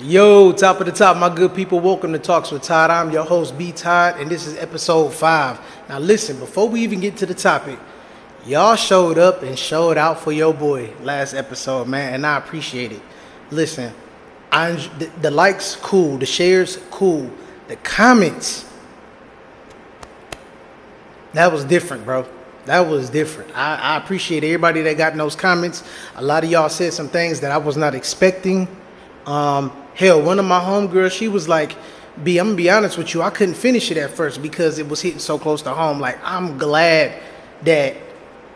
Yo, top of the top, my good people. Welcome to Talks with Todd. I'm your host, B Todd, and this is episode five. Now, listen, before we even get to the topic, y'all showed up and showed out for your boy last episode, man, and I appreciate it. Listen, I the, the likes cool, the shares cool, the comments that was different, bro. That was different. I, I appreciate everybody that got in those comments. A lot of y'all said some things that I was not expecting. Um, hell, one of my homegirls, she was like, B, I'm gonna be honest with you, I couldn't finish it at first because it was hitting so close to home. Like, I'm glad that,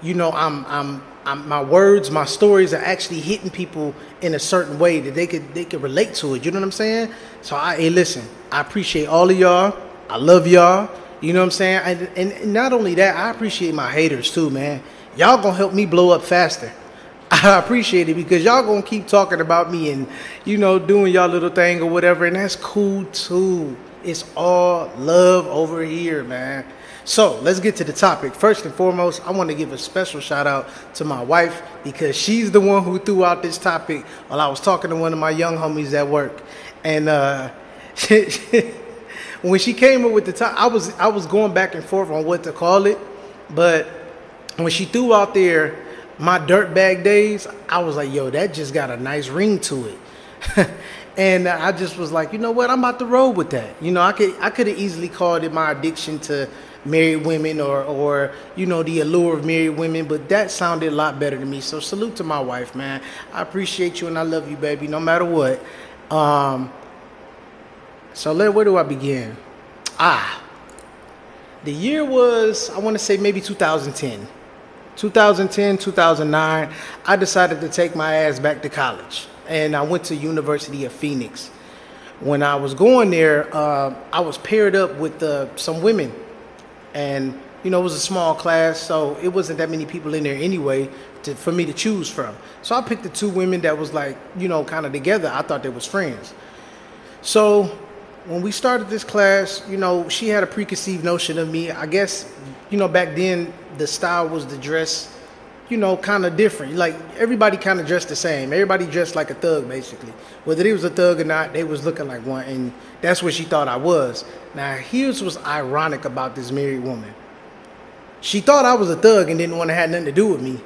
you know, I'm I'm I'm, my words, my stories are actually hitting people in a certain way that they could they could relate to it. You know what I'm saying? So I hey, listen, I appreciate all of y'all. I love y'all. You know what I'm saying? And, and not only that, I appreciate my haters too, man. Y'all gonna help me blow up faster. I appreciate it because y'all gonna keep talking about me and you know doing y'all little thing or whatever, and that's cool too. It's all love over here, man. So let's get to the topic. First and foremost, I want to give a special shout out to my wife because she's the one who threw out this topic while I was talking to one of my young homies at work, and uh, when she came up with the topic, I was I was going back and forth on what to call it, but when she threw out there my dirtbag days, I was like, yo, that just got a nice ring to it. and I just was like, you know what, I'm about to roll with that. You know, I could I could have easily called it my addiction to married women or or you know the allure of married women, but that sounded a lot better to me. So salute to my wife, man. I appreciate you and I love you, baby, no matter what. Um, so let, where do I begin? Ah, the year was, I want to say maybe 2010. 2010, 2009, I decided to take my ass back to college. And I went to University of Phoenix. When I was going there, uh, I was paired up with uh, some women. And, you know, it was a small class, so it wasn't that many people in there anyway to, for me to choose from. So I picked the two women that was like, you know, kind of together. I thought they was friends. So when we started this class, you know, she had a preconceived notion of me. I guess, you know, back then the style was the dress, you know, kind of different. Like everybody kind of dressed the same. Everybody dressed like a thug, basically. Whether he was a thug or not, they was looking like one, and that's what she thought I was. Now, here's what's ironic about this married woman. She thought I was a thug and didn't want to have nothing to do with me,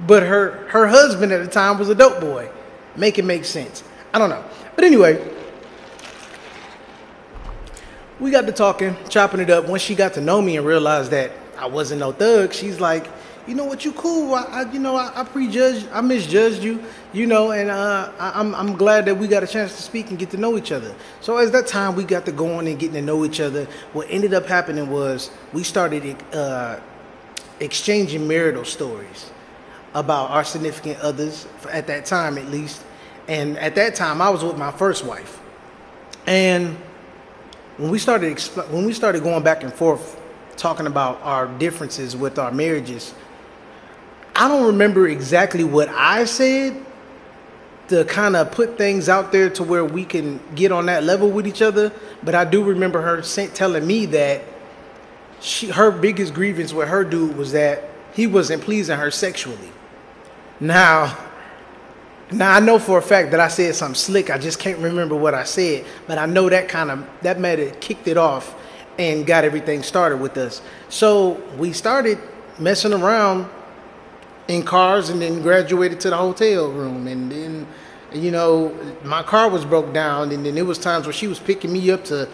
but her her husband at the time was a dope boy. Make it make sense. I don't know, but anyway we got to talking, chopping it up. Once she got to know me and realized that I wasn't no thug, she's like, you know what, you cool. I, I you know, I, I, prejudged, I misjudged you, you know, and uh, I, am I'm, I'm glad that we got a chance to speak and get to know each other. So as that time we got to going and getting to know each other, what ended up happening was we started uh, exchanging marital stories about our significant others at that time, at least. And at that time, I was with my first wife, and when we started expl- when we started going back and forth talking about our differences with our marriages, I don't remember exactly what I said to kind of put things out there to where we can get on that level with each other. But I do remember her telling me that she, her biggest grievance with her dude was that he wasn't pleasing her sexually. Now, now I know for a fact that I said something slick. I just can't remember what I said, but I know that kind of that might have kicked it off and got everything started with us. So we started messing around in cars and then graduated to the hotel room and then you know my car was broke down and then there was times where she was picking me up to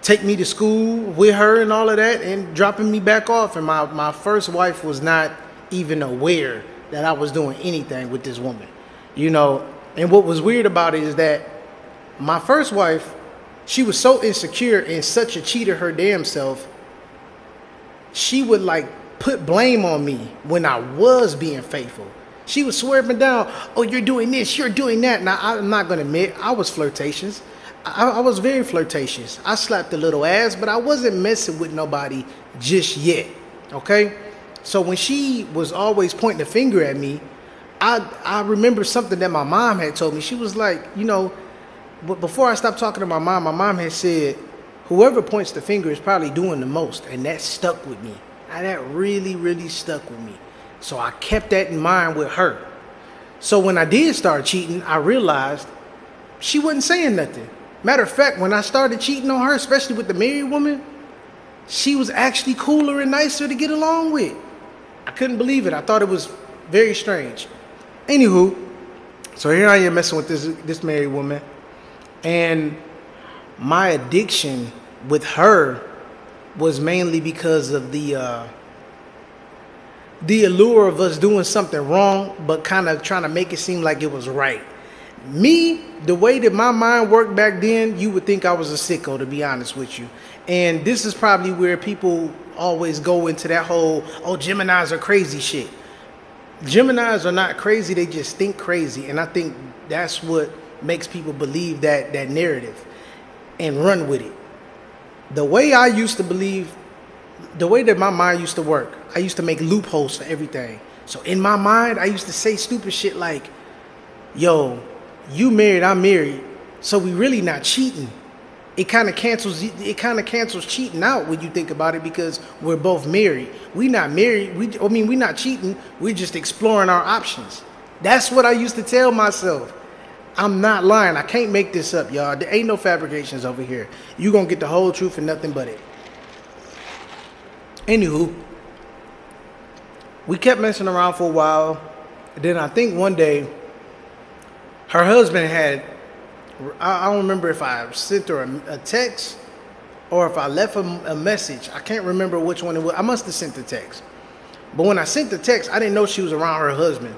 take me to school with her and all of that and dropping me back off and my, my first wife was not even aware that I was doing anything with this woman you know. And what was weird about it is that my first wife, she was so insecure and such a cheater her damn self. She would like put blame on me when I was being faithful. She was me down, oh, you're doing this, you're doing that. Now, I'm not going to admit, I was flirtatious. I, I, was very flirtatious. I slapped a little ass, but I wasn't messing with nobody just yet. Okay? So when she was always pointing the finger at me, I I remember something that my mom had told me. She was like, you know, but before I stopped talking to my mom, my mom had said, whoever points the finger is probably doing the most, and that stuck with me. And that really, really stuck with me. So I kept that in mind with her. So when I did start cheating, I realized, she wasn't saying nothing. Matter of fact, when I started cheating on her, especially with the married woman, she was actually cooler and nicer to get along with. I couldn't believe it. I thought it was very strange. Anywho, so here I am messing with this this married woman, and my addiction with her was mainly because of the uh, the allure of us doing something wrong, but kind of trying to make it seem like it was right. Me, the way that my mind worked back then, you would think I was a sicko, to be honest with you. And this is probably where people always go into that whole, oh, Geminis are crazy shit. Geminis are not crazy, they just think crazy. And I think that's what makes people believe that that narrative and run with it. The way I used to believe, the way that my mind used to work, I used to make loopholes for everything. So in my mind, I used to say stupid shit like, yo, you married, I'm married, so we really not cheating. It kind of cancels it kind of cancels cheating out when you think about it because we're both married. We not married. We I mean we're not cheating. We're just exploring our options. That's what I used to tell myself. I'm not lying. I can't make this up, y'all. There ain't no fabrications over here. You're gonna get the whole truth and nothing but it. Anywho, we kept messing around for a while. Then I think one day her husband had I, don't remember if I sent her a, a text or if I left him a message. I can't remember which one it was. I must have sent the text. But when I sent the text, I didn't know she was around her husband.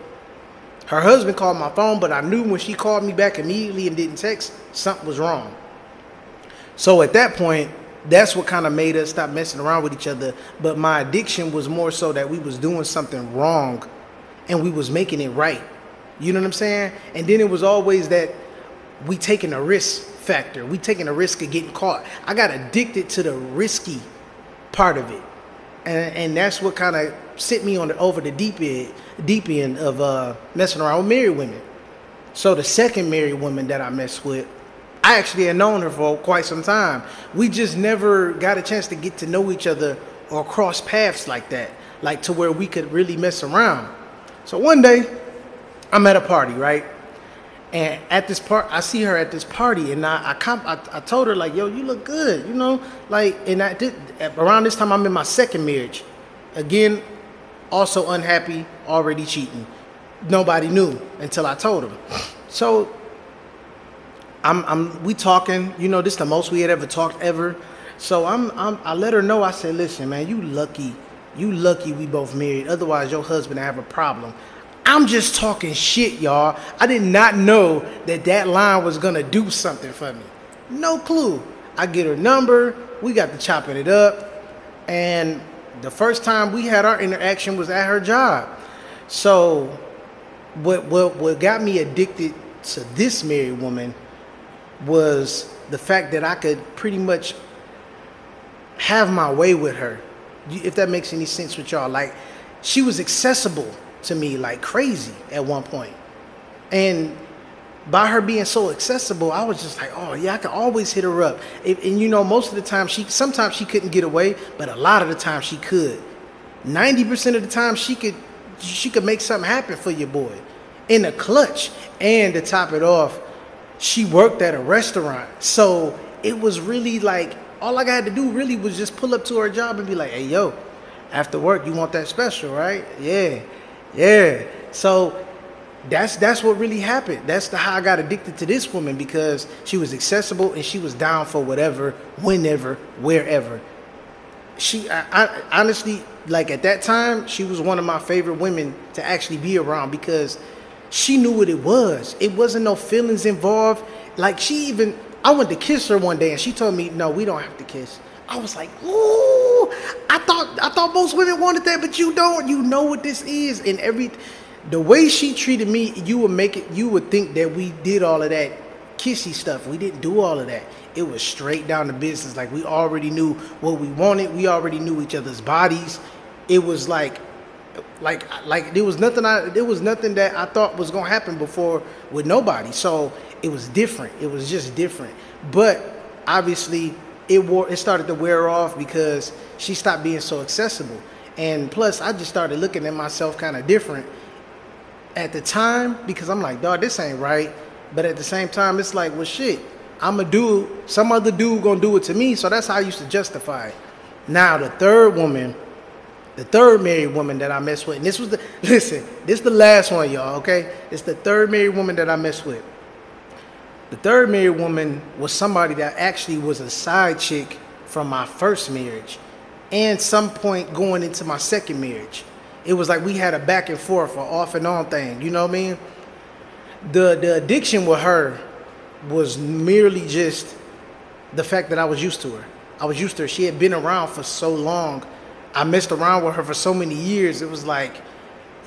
Her husband called my phone, but I knew when she called me back immediately and didn't text, something was wrong. So at that point, that's what kind of made us stop messing around with each other. But my addiction was more so that we was doing something wrong and we was making it right. You know what I'm saying? And then it was always that we taking a risk factor. We taking a risk of getting caught. I got addicted to the risky part of it. And, and that's what kind of sent me on the over the deep end, deep end of uh, messing around with married women. So the second married woman that I messed with, I actually had known her for quite some time. We just never got a chance to get to know each other or cross paths like that, like to where we could really mess around. So one day, I'm at a party, right? And at this part, I see her at this party, and I I, comp- I, I told her like, "Yo, you look good," you know, like. And I did around this time. I'm in my second marriage, again, also unhappy, already cheating. Nobody knew until I told them. So I'm I'm we talking. You know, this the most we had ever talked ever. So I'm, I'm I let her know. I said, "Listen, man, you lucky." You lucky we both married. Otherwise, your husband have a problem. I'm just talking shit, y'all. I did not know that that line was gonna do something for me. No clue. I get her number. We got to chopping it up, and the first time we had our interaction was at her job. So, what what what got me addicted to this married woman was the fact that I could pretty much have my way with her. If that makes any sense with y'all, like she was accessible to me like crazy at one point. And by her being so accessible, I was just like, oh yeah, I can always hit her up. and you know, most of the time she, sometimes she couldn't get away, but a lot of the time she could. Ninety percent of the time she could, she could make something happen for your boy, in a clutch. And to top it off, she worked at a restaurant, so it was really like all I had to do really was just pull up to her job and be like, hey yo, after work you want that special, right? Yeah. Yeah. So that's that's what really happened. That's the how I got addicted to this woman because she was accessible and she was down for whatever, whenever, wherever. She, I, I, honestly, like at that time, she was one of my favorite women to actually be around because she knew what it was. It wasn't no feelings involved. Like she even, I went to kiss her one day and she told me, "No, we don't have to kiss." I was like, ooh, I thought I thought most women wanted that, but you don't. You know what this is, and every the way she treated me, you would make it. You would think that we did all of that kissy stuff. We didn't do all of that. It was straight down to business. Like we already knew what we wanted. We already knew each other's bodies. It was like, like, like there was nothing. I there was nothing that I thought was gonna happen before with nobody. So it was different. It was just different. But obviously it wore it started to wear off because she stopped being so accessible. And plus I just started looking at myself kind of different at the time because I'm like, dog, this ain't right. But at the same time, it's like, well, shit, I'm a dude. Some other dude gonna do it to me. So that's how I used to justify it. Now the third woman, the third married woman that I messed with, and this was the listen, this is the last one, y'all. Okay, it's the third married woman that I messed with. The third married woman was somebody that actually was a side chick from my first marriage, and some point going into my second marriage. It was like we had a back and forth, or off and on thing. You know what I mean? The the addiction with her was merely just the fact that I was used to her. I was used to her. She had been around for so long. I messed around with her for so many years. It was like,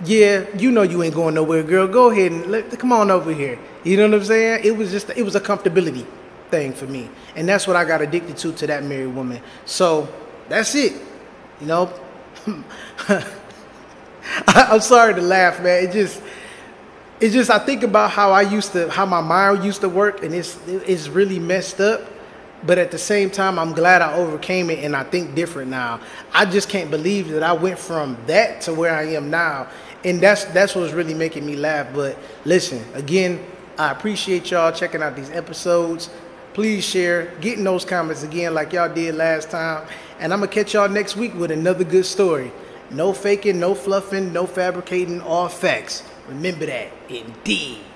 yeah, you know you ain't going nowhere, girl. Go ahead and let, come on over here. You know what I'm saying? It was just it was a comfortability thing for me, and that's what I got addicted to to that married woman. So that's it. You know, I'm sorry to laugh, man. It just it's just I think about how I used to how my mind used to work, and it's it's really messed up. But at the same time, I'm glad I overcame it, and I think different now. I just can't believe that I went from that to where I am now, and that's that's what's really making me laugh. But listen, again, I appreciate y'all checking out these episodes. Please share, getting those comments again like y'all did last time, and I'm gonna catch y'all next week with another good story. No faking, no fluffing, no fabricating, all facts. Remember that. Indeed.